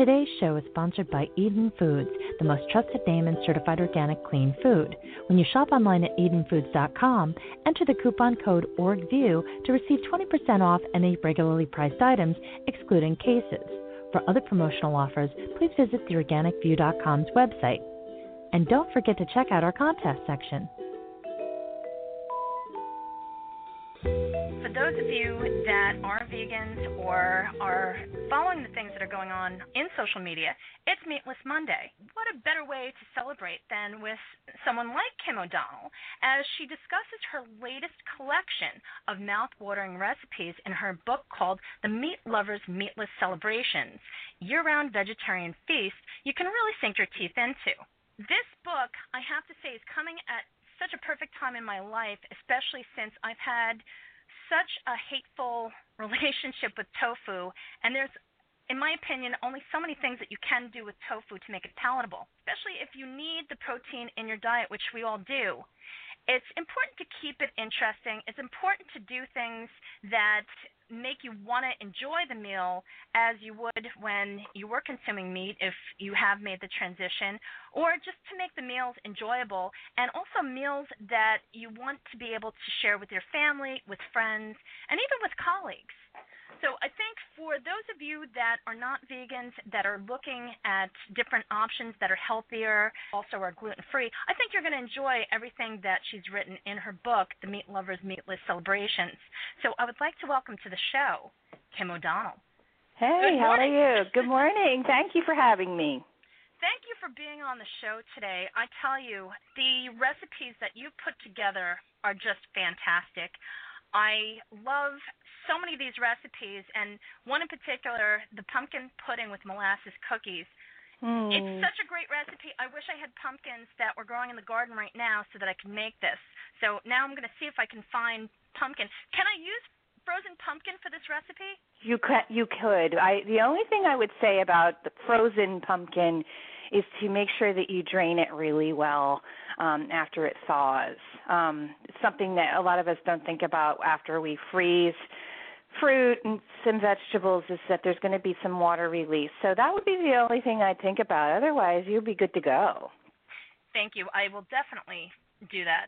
Today's show is sponsored by Eden Foods, the most trusted name in certified organic clean food. When you shop online at EdenFoods.com, enter the coupon code ORGVIEW to receive 20% off any regularly priced items, excluding cases. For other promotional offers, please visit theorganicview.com's website. And don't forget to check out our contest section. You that are vegans or are following the things that are going on in social media, it's Meatless Monday. What a better way to celebrate than with someone like Kim O'Donnel as she discusses her latest collection of mouth-watering recipes in her book called The Meat Lover's Meatless Celebrations Year-Round Vegetarian Feast You Can Really Sink Your Teeth Into. This book, I have to say, is coming at such a perfect time in my life, especially since I've had such a hateful relationship with tofu, and there's, in my opinion, only so many things that you can do with tofu to make it palatable, especially if you need the protein in your diet, which we all do. It's important to keep it interesting. It's important to do things that make you want to enjoy the meal as you would when you were consuming meat if you have made the transition, or just to make the meals enjoyable and also meals that you want to be able to share with your family, with friends, and even with colleagues. So I think for those of you that are not vegans, that are looking at different options that are healthier, also are gluten free, I think you're going to enjoy everything that she's written in her book, The Meat Lover's Meatless Celebrations. So I would like to welcome to the show Kim O'Donnel. Hey, how are you? Good morning. Thank you for having me. Thank you for being on the show today. I tell you, the recipes that you put together are just fantastic. I love so many of these recipes, and one in particular, the pumpkin pudding with molasses cookies. Mm. It's such a great recipe. I wish I had pumpkins that were growing in the garden right now so that I could make this. So now I'm going to see if I can find pumpkin. Can I use frozen pumpkin for this recipe? You could. You could. I. The only thing I would say about the frozen pumpkin is to make sure that you drain it really well um, after it thaws. Um, something that a lot of us don't think about after we freeze fruit and some vegetables is that there's going to be some water release. So that would be the only thing I'd think about. Otherwise, you'd be good to go. Thank you. I will definitely do that.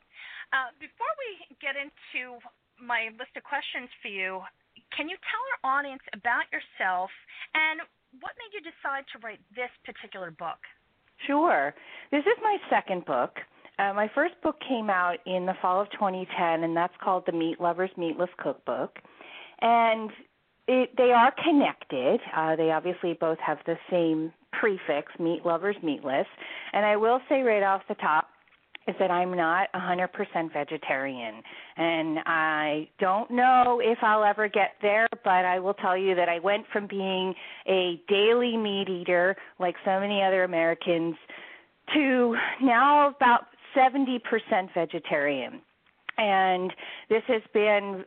Uh, before we get into my list of questions for you, can you tell our audience about yourself and what made you decide to write this particular book? Sure. This is my second book. Uh, my first book came out in the fall of 2010, and that's called The Meat Lovers Meatless Cookbook. And it, they are connected. Uh, they obviously both have the same prefix, Meat Lovers Meatless. And I will say right off the top, is that I'm not 100% vegetarian. And I don't know if I'll ever get there, but I will tell you that I went from being a daily meat eater, like so many other Americans, to now about 70% vegetarian. And this has been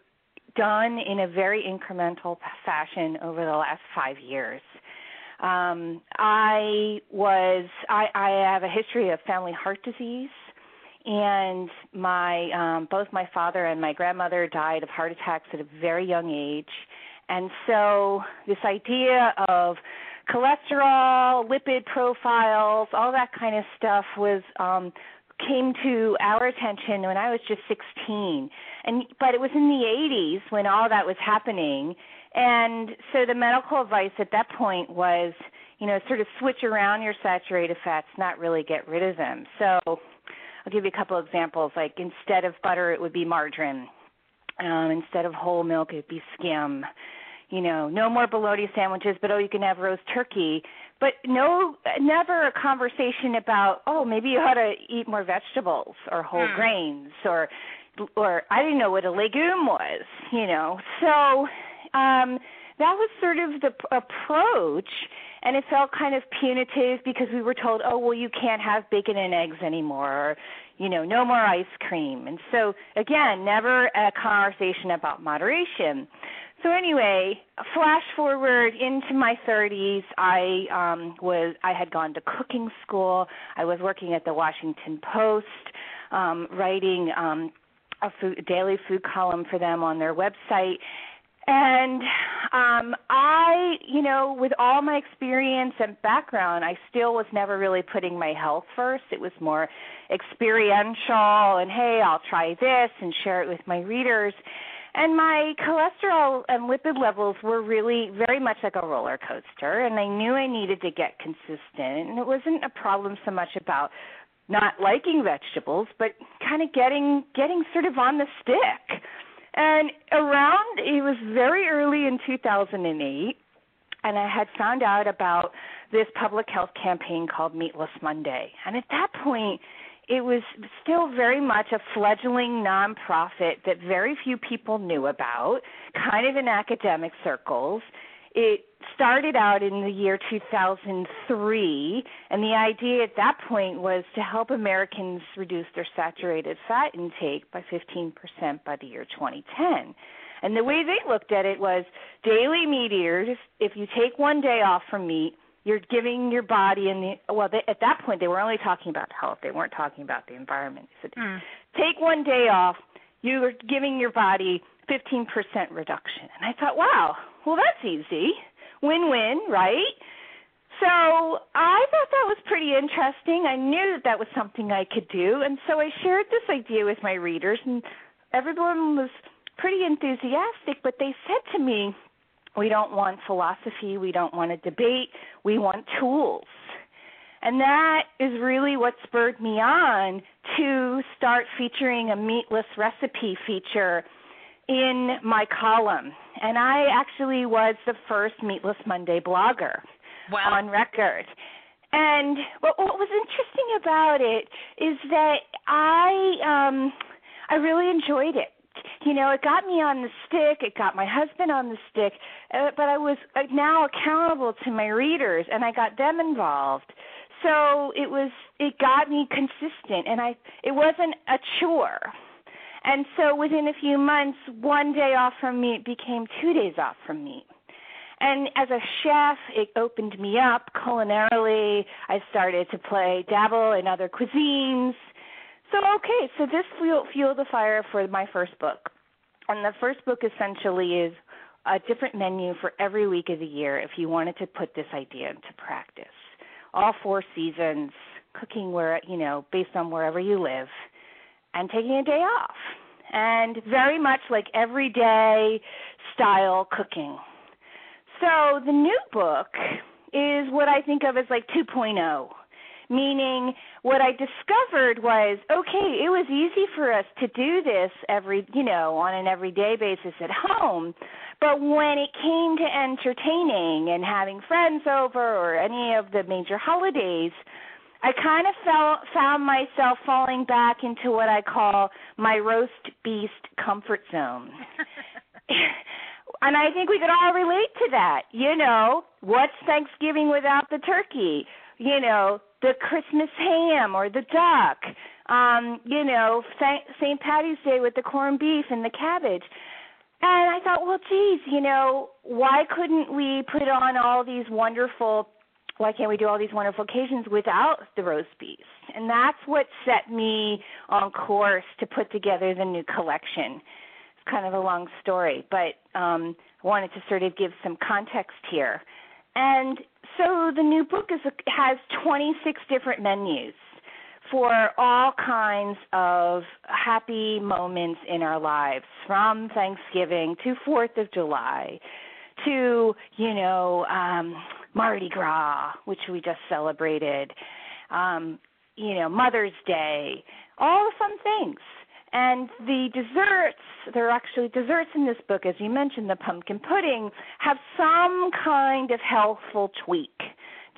done in a very incremental fashion over the last five years. Um, I was I, I have a history of family heart disease, and my um, both my father and my grandmother died of heart attacks at a very young age, and so this idea of cholesterol, lipid profiles, all that kind of stuff was um, came to our attention when I was just 16. And but it was in the 80s when all that was happening. And so the medical advice at that point was, you know, sort of switch around your saturated fats, not really get rid of them. So I'll give you a couple examples. Like instead of butter, it would be margarine. Um, instead of whole milk, it'd be skim. You know, no more bologna sandwiches, but oh, you can have roast turkey but no never a conversation about oh maybe you ought to eat more vegetables or whole Hmm. grains or or I didn't know what a legume was, you know. So um that was sort of the p- approach and it felt kind of punitive because we were told, "Oh, well you can't have bacon and eggs anymore." Or, you know, no more ice cream. And so, again, never a conversation about moderation. So anyway, flash forward into my 30s, I um was I had gone to cooking school. I was working at the Washington Post, um writing um a food, daily food column for them on their website and um, I, you know, with all my experience and background, I still was never really putting my health first. It was more experiential and hey, I'll try this and share it with my readers. And my cholesterol and lipid levels were really very much like a roller coaster, and I knew I needed to get consistent. And it wasn't a problem so much about not liking vegetables, but kind of getting getting sort of on the stick and around, it was very early in 2008, and I had found out about this public health campaign called Meatless Monday. And at that point, it was still very much a fledgling nonprofit that very few people knew about, kind of in academic circles. It started out in the year 2003, and the idea at that point was to help Americans reduce their saturated fat intake by 15% by the year 2010. And the way they looked at it was daily meat eaters, if you take one day off from meat, you're giving your body and the well they, at that point they were only talking about health they weren't talking about the environment they said mm. take one day off you're giving your body 15% reduction and i thought wow well that's easy win-win, right? So I thought that was pretty interesting. I knew that that was something I could do, and so I shared this idea with my readers, and everyone was pretty enthusiastic. But they said to me, "We don't want philosophy. We don't want a debate. We want tools." And that is really what spurred me on to start featuring a meatless recipe feature in my column. And I actually was the first Meatless Monday blogger wow. on record. And what, what was interesting about it is that I um I really enjoyed it. You know, it got me on the stick, it got my husband on the stick, uh, but I was uh, now accountable to my readers and I got them involved. So it was it got me consistent and I it wasn't a chore and so within a few months, one day off from meat became two days off from meat. And as a chef, it opened me up culinarily. I started to play dabble in other cuisines. So okay, so this fueled, fueled the fire for my first book. And the first book essentially is a different menu for every week of the year if you wanted to put this idea into practice. All four seasons, cooking where, you know, based on wherever you live and taking a day off. And very much like everyday style cooking. So the new book is what I think of as like 2.0 meaning what I discovered was okay, it was easy for us to do this every, you know, on an everyday basis at home, but when it came to entertaining and having friends over or any of the major holidays, I kind of felt found myself falling back into what I call my roast beast comfort zone. and I think we could all relate to that. You know, what's Thanksgiving without the turkey? You know, the Christmas ham or the duck. Um, you know, St. Patty's Day with the corned beef and the cabbage. And I thought, well, geez, you know, why couldn't we put on all these wonderful why can't we do all these wonderful occasions without the roast beef? And that's what set me on course to put together the new collection. It's kind of a long story, but um, I wanted to sort of give some context here. And so the new book is has 26 different menus for all kinds of happy moments in our lives, from Thanksgiving to Fourth of July to you know um, Mardi Gras, which we just celebrated, um, you know, Mother's Day, all the fun things. And the desserts, there are actually desserts in this book, as you mentioned, the pumpkin pudding, have some kind of healthful tweak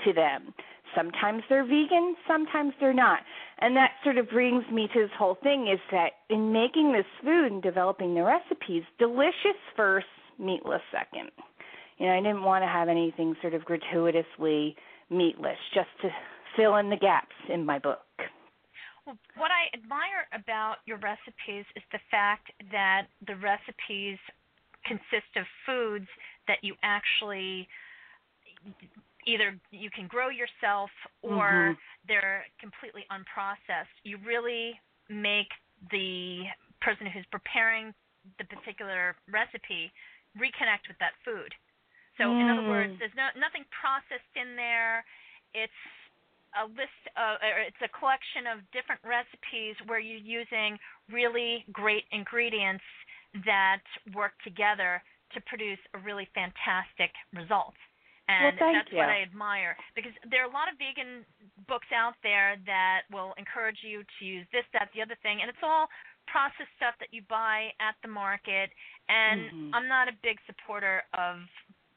to them. Sometimes they're vegan, sometimes they're not. And that sort of brings me to this whole thing is that in making this food and developing the recipes, delicious first, meatless second you know, I didn't want to have anything sort of gratuitously meatless, just to fill in the gaps in my book. Well, what I admire about your recipes is the fact that the recipes consist of foods that you actually either you can grow yourself or Mhm. they're completely unprocessed. You really make the person who's preparing the particular recipe reconnect with that food. So in other Mm. words, there's no nothing processed in there. It's a list of, or it's a collection of different recipes where you're using really great ingredients that work together to produce a really fantastic result. And thank that's you. what I admire because there are a lot of vegan books out there that will encourage you to use this, that, the other thing, and it's all processed stuff that you buy at the market. And Mhm. I'm not a big supporter of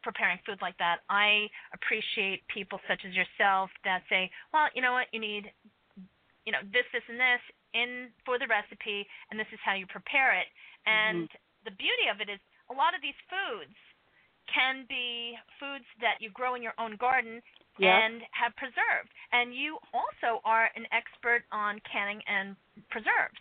preparing food like that. I appreciate people such as yourself that say, well, you know what, you need, you know, this, this, and this in for the recipe, and this is how you prepare it. Mm-hmm. And the beauty of it is a lot of these foods can be foods that you grow in your own garden Yep. and have preserved. And you also are an expert on canning and preserves.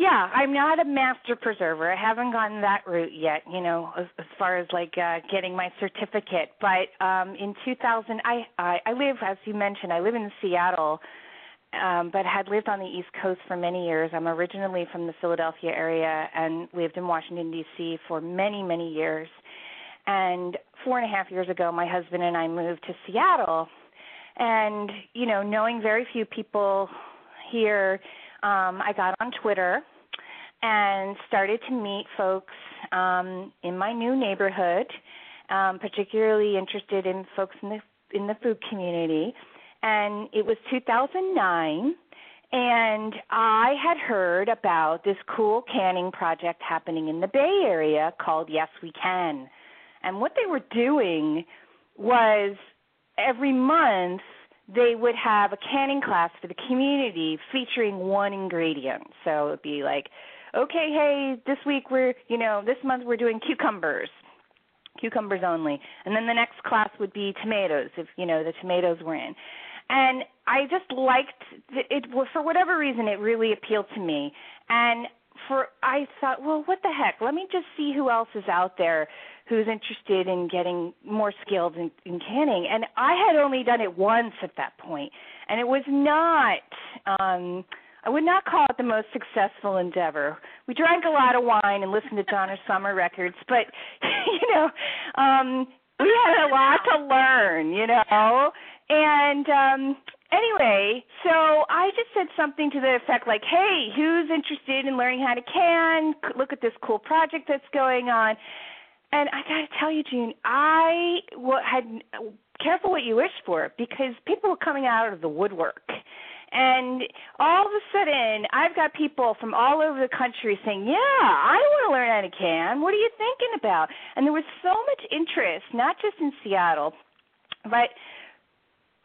Yeah, I'm not a master preserver. I haven't gone that route yet, you know, as, as far as like uh getting my certificate. But um in 2000 I I I live as you mentioned, I live in Seattle. Um but had lived on the East Coast for many years. I'm originally from the Philadelphia area and lived in Washington D.C. for many, many years. And four and a half years ago, my husband and I moved to Seattle. And, you know, knowing very few people here, um, I got on Twitter and started to meet folks um, in my new neighborhood, um, particularly interested in folks in the in the food community. And it was 2009, and I had heard about this cool canning project happening in the Bay Area called Yes We Can. And what they were doing was every month they would have a canning class for the community featuring one ingredient. So it'd be like, okay, hey, this week we're, you know, this month we're doing cucumbers, cucumbers only. And then the next class would be tomatoes, if, you know, the tomatoes were in. And I just liked it for whatever reason it really appealed to me. And for I thought, well, what the heck? Let me just see who else is out there who's interested in getting more skilled in, in canning. And I had only done it once at that point, and it was not. um I would not call it the most successful endeavor. We drank a lot of wine and listened to Donna Summer records, but you know, um we had a lot to learn, you know. And um anyway, so I just said something to the effect like, "Hey, who's interested in learning how to can? Look at this cool project that's going on." And I got to tell you, June, I had careful what you wish for because people were coming out of the woodwork. And all of a sudden, I've got people from all over the country saying, "Yeah, I want to learn how to can. What are you thinking about?" And there was so much interest, not just in Seattle, but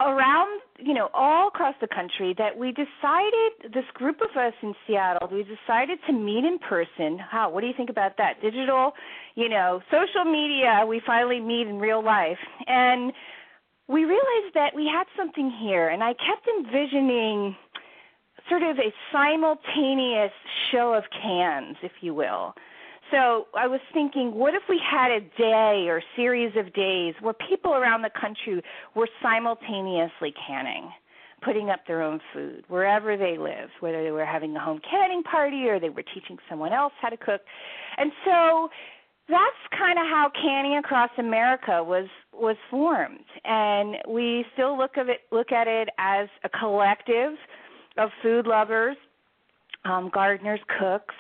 around, you know, all across the country that we decided this group of us in Seattle, we decided to meet in person. How? What do you think about that? Digital, you know, social media, we finally meet in real life. And we realized that we had something here and I kept envisioning sort of a simultaneous show of cans, if you will. So I was thinking, what if we had a day or series of days where people around the country were simultaneously canning, putting up their own food wherever they lived, whether they were having a home canning party or they were teaching someone else how to cook. And so that's kind of how canning across America was was formed. And we still look of it look at it as a collective of food lovers, um, gardeners, cooks,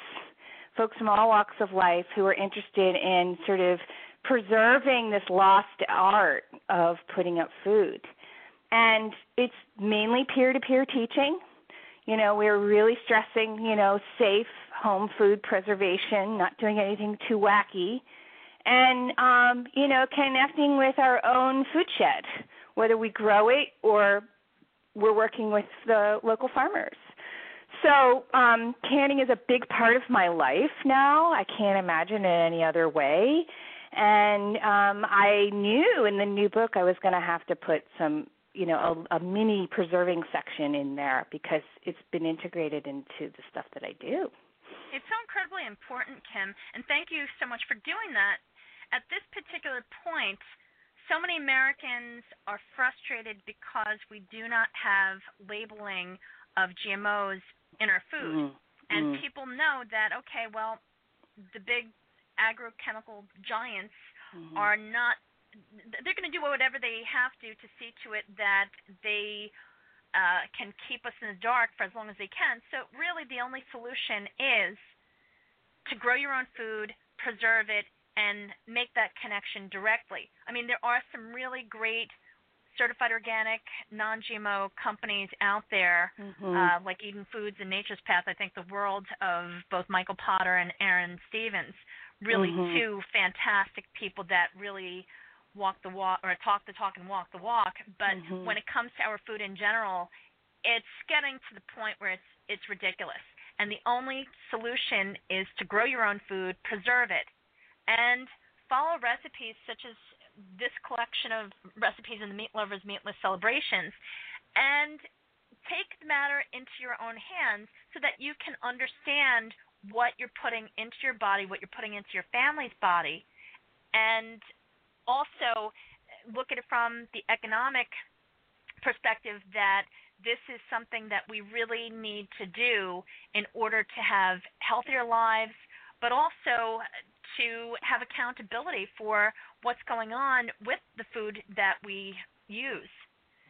folks from all walks of life who are interested in sort of preserving this lost art of putting up food. And it's mainly peer to peer teaching. You know, we're really stressing, you know, safe home food preservation, not doing anything too wacky. And um, you know, connecting with our own food shed, whether we grow it or we're working with the local farmers. So um, canning is a big part of my life now. I can't imagine it any other way. And um, I knew in the new book I was going to have to put some you know a, a mini preserving section in there because it's been integrated into the stuff that I do. It's so incredibly important, Kim, and thank you so much for doing that. At this particular point, so many Americans are frustrated because we do not have labeling of GMOs in our food. Mm. And mm. people know that, okay, well, the big agrochemical giants mm-hmm. are not they're going to do whatever they have to to see to it that they uh, can keep us in the dark for as long as they can. So really, the only solution is to grow your own food, preserve it, and make that connection directly. I mean, there are some really great certified organic, non-GMO companies out there, mm-hmm. uh, like Eden Foods and Nature's Path. I think the world of both Michael Potter and Arran Stephens, really mm-hmm. two fantastic people that really walk the walk or talk the talk and walk the walk. But mm-hmm. when it comes to our food in general, it's getting to the point where it's it's ridiculous. And the only solution is to grow your own food, preserve it, and follow recipes such as this collection of recipes in the Meat Lovers Meatless celebrations, and take the matter into your own hands so that you can understand what you're putting into your body, what you're putting into your family's body, and also look at it from the economic perspective that this is something that we really need to do in order to have healthier lives, but also to have accountability for what's going on with the food that we use.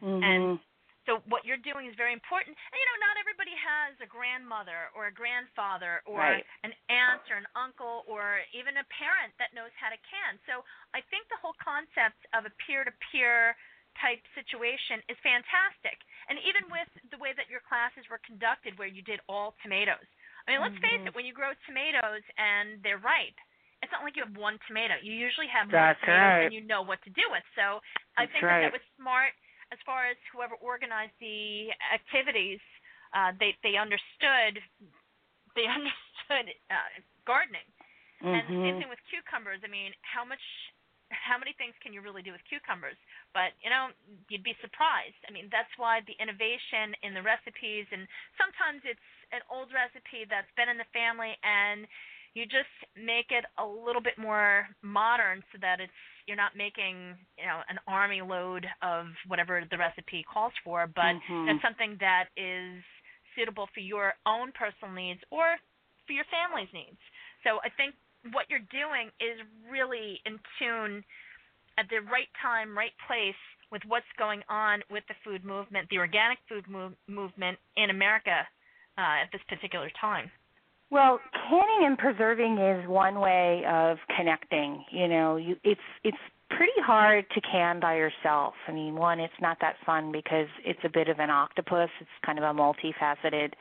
Mm-hmm. And so what you're doing is very important. And you know, not everybody has a grandmother or a grandfather or right. an aunt or an uncle or even a parent that knows how to can. So I think the whole concept of a peer-to-peer type situation is fantastic. And even with the way that your classes were conducted where you did all tomatoes. I mean, let's mm-hmm. face it, when you grow tomatoes and they're ripe, it's not like you have one tomato. You usually have That's more tomatoes right. and you know what to do with. So I That's think right. that, that was smart as far as whoever organized the activities, uh, they they understood they understood uh, gardening. Mm-hmm. And the same thing with cucumbers. I mean, how much how many things can you really do with cucumbers? But you know, you'd be surprised. I mean, that's why the innovation in the recipes, and sometimes it's an old recipe that's been in the family, and you just make it a little bit more modern so that it's you're not making you know an army load of whatever the recipe calls for, but mm-hmm. it's something that is suitable for your own personal needs or for your family's needs. So I think what you're doing is really in tune at the right time, right place with what's going on with the food movement, the organic food move- movement in America uh, at this particular time. Well, canning and preserving is one way of connecting. You know, you, it's it's pretty hard to can by yourself. I mean, one, it's not that fun because it's a bit of an octopus. It's kind of a multifaceted,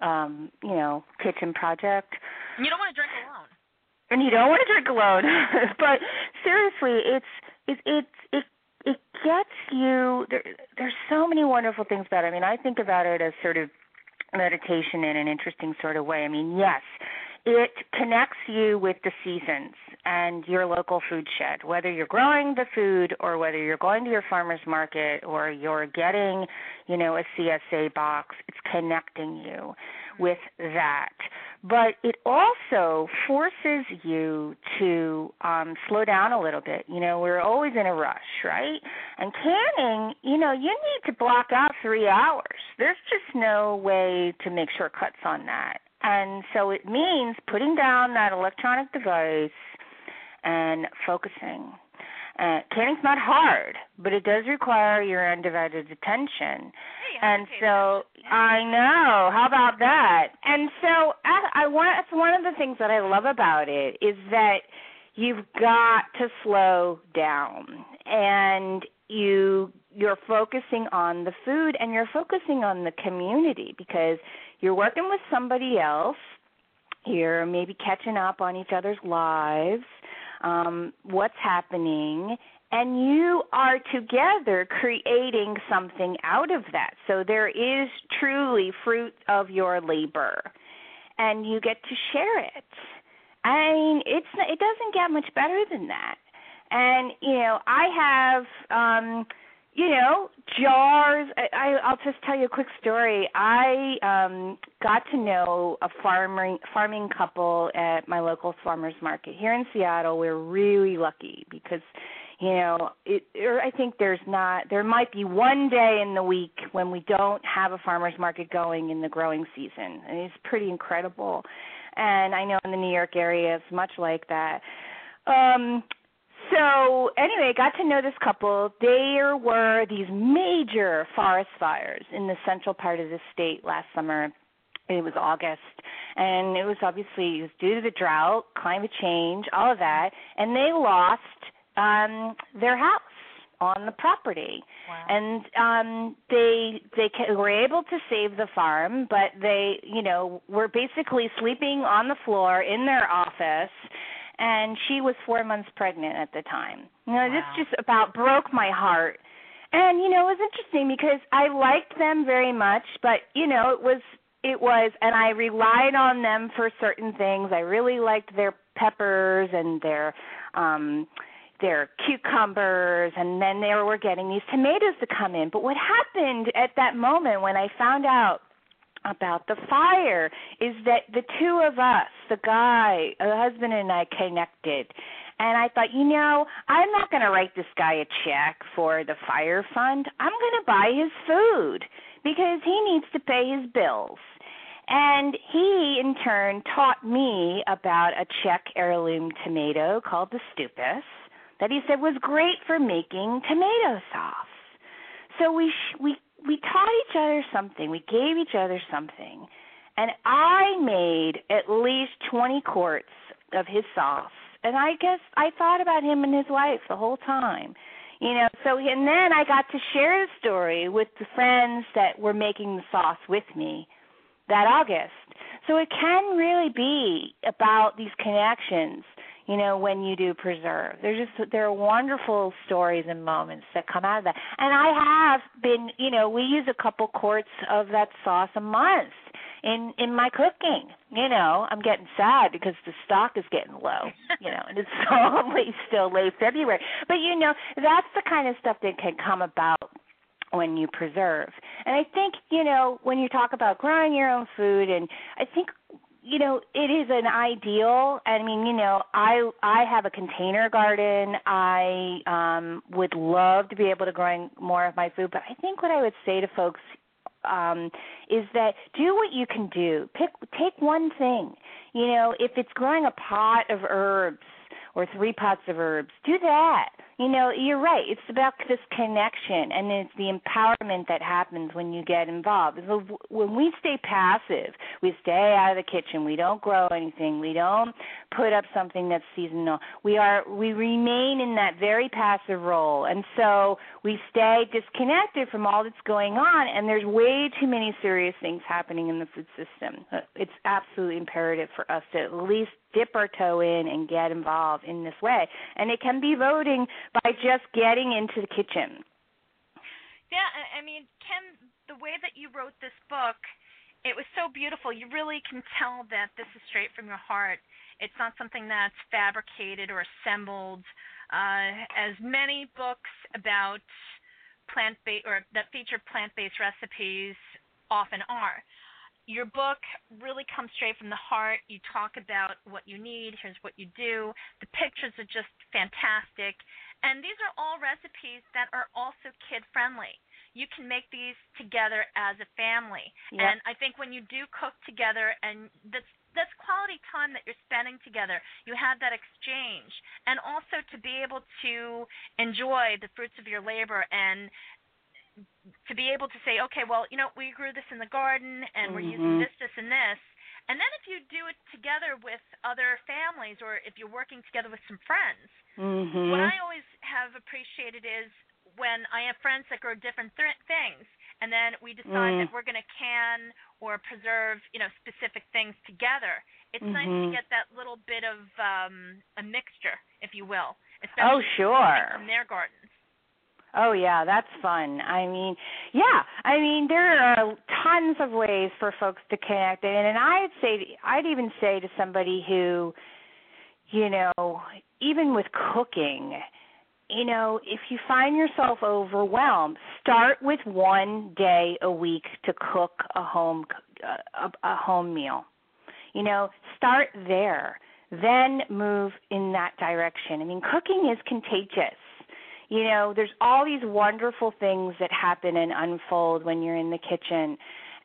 um, you know, kitchen project. You don't want to drink alone. And you don't want to drink alone. but seriously, it's it it it it gets you. There, there's so many wonderful things about it. I mean, I think about it as sort of meditation in an interesting sort of way. I mean, yes, it connects you with the seasons and your local food shed, whether you're growing the food or whether you're going to your farmer's market or you're getting, you know, a CSA box, it's connecting you with that. But it also forces you to um, slow down a little bit. You know, we're always in a rush, right? And canning, you know, you need to block out three hours. There's just no way to make shortcuts on that. And so it means putting down that electronic device and focusing. Uh, canning's not hard, but it does require your undivided attention. Hey, and so. I know. How about that? And so I, I want. That's one of the things that I love about it is that you've got to slow down and you you're focusing on the food and you're focusing on the community because you're working with somebody else you're maybe catching up on each other's lives um, what's happening and you are together creating something out of that. So there is truly fruit of your labor and you get to share it. I mean it's it doesn't get much better than that. And you know i have um you know, jars. I, I'll just tell you a quick story. I um got to know a farming farming couple at my local farmers market here in Seattle. We're really lucky because you know, it or I think there's not there might be one day in the week when we don't have a farmers market going in the growing season. And it's pretty incredible. And I know in the New York area it's much like that. Um so anyway, I got to know this couple. There were these major forest fires in the central part of the state last summer. It was August, and it was obviously it was due to the drought, climate change, all of that, and they lost um their house on the property. Wow. And um they they were able to save the farm, but they, you know, were basically sleeping on the floor in their office and she was 4 months pregnant at the time. You know, Wow. this just about broke my heart. And you know, it was interesting because I liked them very much, but you know, it was it was and I relied on them for certain things. I really liked their peppers and their um their cucumbers and then they were getting these tomatoes to come in. But what happened at that moment when I found out about the fire is that the two of us, the guy, the husband and I connected. And I thought, you know, I'm not going to write this guy a check for the fire fund. I'm going to buy his food because he needs to pay his bills. And he, in turn, taught me about a Czech heirloom tomato called the Stupice that he said was great for making tomato sauce. So we sh- we we taught each other something. We gave each other something, and I made at least twenty quarts of his sauce. And I guess I thought about him and his wife the whole time. You know, so and then I got to share the story with the friends that were making the sauce with me that August. So it can really be about these connections, you know, when you do preserve. There's just there are wonderful stories and moments that come out of that. And I have been, you know, we use a couple quarts of that sauce a month in in my cooking. You know, I'm getting sad because the stock is getting low, you know, and it's only still late February. But you know, that's the kind of stuff that can come about when you preserve. And I think, you know, when you talk about growing your own food and I think you know, it is an ideal. I mean, you know, I I have a container garden. I um would love to be able to grow more of my food, but I think what I would say to folks um is that do what you can do. Pick take one thing. You know, if it's growing a pot of herbs or three pots of herbs, do that. You know, you're right. It's about this connection and it's the empowerment that happens when you get involved. So when we stay passive, we stay out of the kitchen, we don't grow anything, we don't put up something that's seasonal. We are we remain in that very passive role. And so we stay disconnected from all that's going on and there's way too many serious things happening in the food system. Uh, It's absolutely imperative for us to at least dip our toe in and get involved in this way. And it can be voting by just getting into the kitchen. Yeah, I- mean, Kim, the way that you wrote this book, it was so beautiful. You really can tell that this is straight from your heart. It's not something that's fabricated or assembled. Uh, as many books about plant-based or that feature plant-based recipes often are. Your book really comes straight from the heart. You talk about what you need. Here's what you do. The pictures are just fantastic. And these are all recipes that are also kid friendly. You can make these together as a family. Yep. And I think when you do cook together and that's that's quality time that you're spending together. You have that exchange. And also to be able to enjoy the fruits of your labor and to be able to say, okay, well, you know, we grew this in the garden and we're using Mhm. this, this, and this. And then if you do it together with other families or if you're working together with some friends, Mhm. what I always have appreciated is when I have friends that grow different th- things, and then we decide Mm. that we're going to can or preserve, you know, specific things together. It's nice to Mhm. get that little bit of um, a mixture, if you will, Oh, especially sure. from their gardens. Oh yeah, that's fun. I mean, yeah, I mean there are tons of ways for folks to connect, and, and I'd say I'd even say to somebody who, you know, even with cooking, you know, if you find yourself overwhelmed, start with one day a week to cook a home a, a home meal. You know, start there. Then move in that direction. I mean, cooking is contagious. You know, there's all these wonderful things that happen and unfold when you're in the kitchen.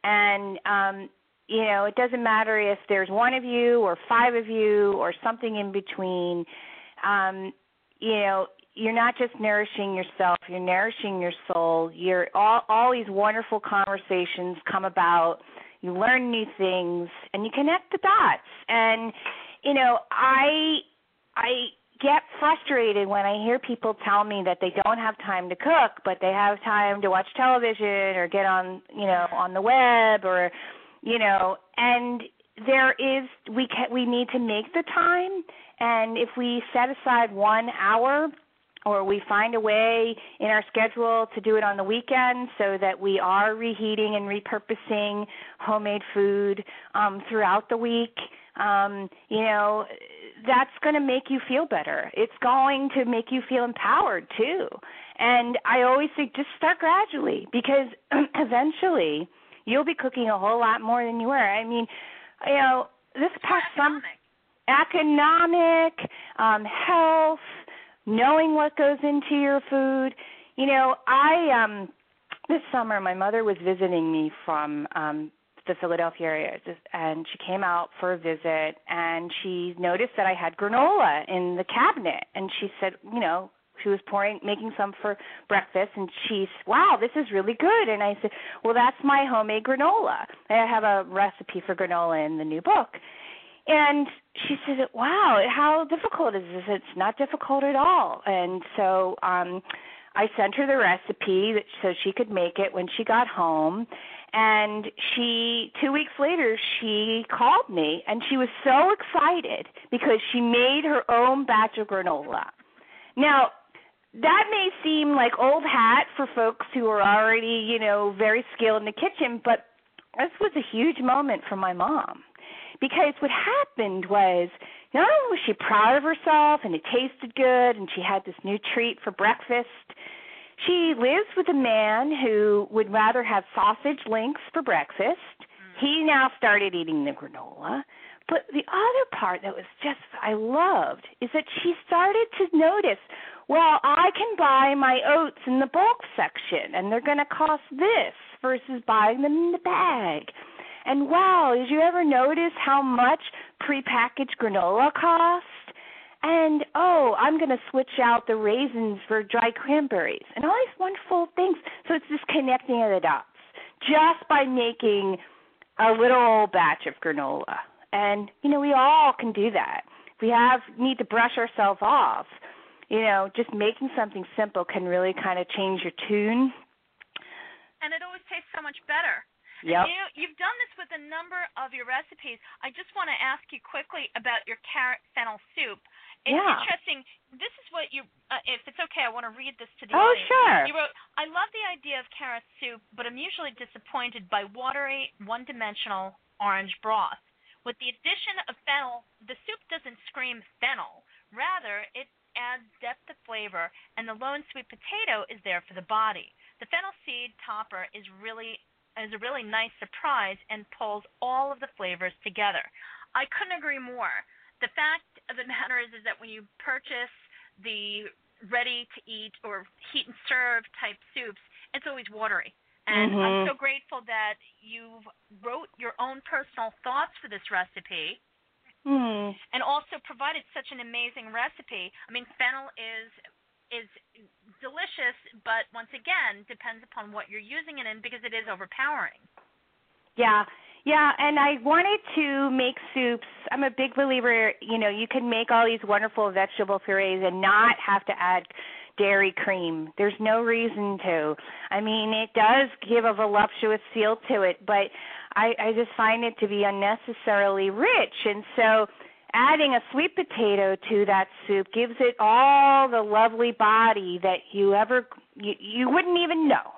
And um you know, it doesn't matter if there's one of you or five of you or something in between. Um, you know, you're not just nourishing yourself, you're nourishing your soul. You're all all these wonderful conversations come about. You learn new things and you connect the dots. And you know, I I get frustrated when I hear people tell me that they don't have time to cook, but they have time to watch television or get on, you know, on the web or you know, and there is we can we need to make the time and if we set aside 1 hour or we find a way in our schedule to do it on the weekend so that we are reheating and repurposing homemade food um, throughout the week. Um, you know, that's going to make you feel better. It's going to make you feel empowered too. And I always say just start gradually because eventually you'll be cooking a whole lot more than you were. I mean, you know, this past summer economic, um, health, knowing what goes into your food. You know, I um this summer my mother was visiting me from um the Philadelphia area and she came out for a visit and she noticed that I had granola in the cabinet and she said, you know, she was pouring making some for breakfast and she said, wow this is really good and i said well that's my homemade granola i have a recipe for granola in the new book and she said, "Wow, how difficult is this? It's not difficult at all." And so um I sent her the recipe so she could make it when she got home. And she 2 weeks later she called me and she was so excited because she made her own batch of granola. Now, that may seem like old hat for folks who are already, you know, very skilled in the kitchen, but this was a huge moment for my mom because what happened was not only was she proud of herself and it tasted good and she had this new treat for breakfast, she lives with a man who would rather have sausage links for breakfast. Mm. He now started eating the granola. But the other part that was just I loved is that she started to notice, well, I can buy my oats in the bulk section and they're going to cost this versus buying them in the bag. And wow, did you ever notice how much prepackaged granola cost? And oh, I'm going to switch out the raisins for dry cranberries and all these wonderful things. So it's this connecting the dots just by making a little batch of granola. And you know, we all can do that. We have need to brush ourselves off. You know, just making something simple can really kind of change your tune. And it always tastes so much better. Yep. You, you've done this with a number of your recipes. I just want to ask you quickly about your carrot fennel soup. It's yeah. interesting. This is what you, uh, if it's okay, I want to read this to the oh, audience. sure. You wrote, I love the idea of carrot soup, but I'm usually disappointed by watery, one dimensional orange broth. With the addition of fennel, the soup doesn't scream fennel. Rather, it adds depth of flavor, and the lone sweet potato is there for the body. The fennel seed topper is really is a really nice surprise and pulls all of the flavors together. I couldn't agree more. The fact of the matter is, is that when you purchase the ready to eat or heat and serve type soups, it's always watery. And mm-hmm. I'm so grateful that you wrote your own personal thoughts for this recipe. Mm. And also provided such an amazing recipe. I mean, fennel is is delicious, but once again, depends upon what you're using it in because it is overpowering. Yeah. Yeah, and I wanted to make soups. I'm a big believer, you know, you can make all these wonderful vegetable purees and not have to add dairy cream. There's no reason to. I mean, it does give a voluptuous feel to it, but I I just find it to be unnecessarily rich. And so adding a sweet potato to that soup gives it all the lovely body that you ever you, you wouldn't even know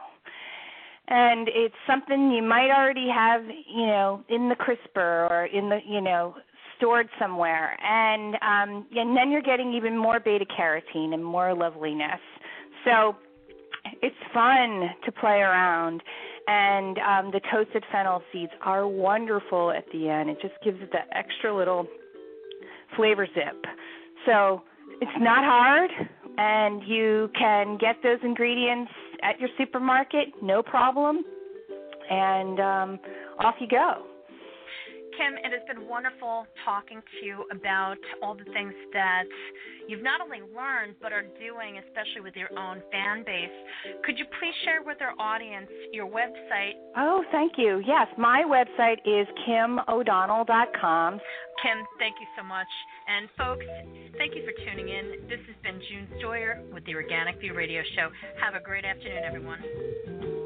and it's something you might already have you know in the crisper or in the you know stored somewhere, and um, and then you're getting even more beta carotene and more loveliness. So it's fun to play around, and um, the toasted fennel seeds are wonderful at the end. It just gives it that extra little flavor zip. So it's not hard, and you can get those ingredients at your supermarket, no problem, and um, off you go. Kim, it has been wonderful talking to you about all the things that you've not only learned but are doing, especially with your own fan base. Could you please share with our audience your website? Oh, thank you. Yes, my website is kimodonnell.com. Kim, thank you so much. And folks, thank you for tuning in. This has been June Stoyer with the Organic View Radio Show. Have a great afternoon, everyone.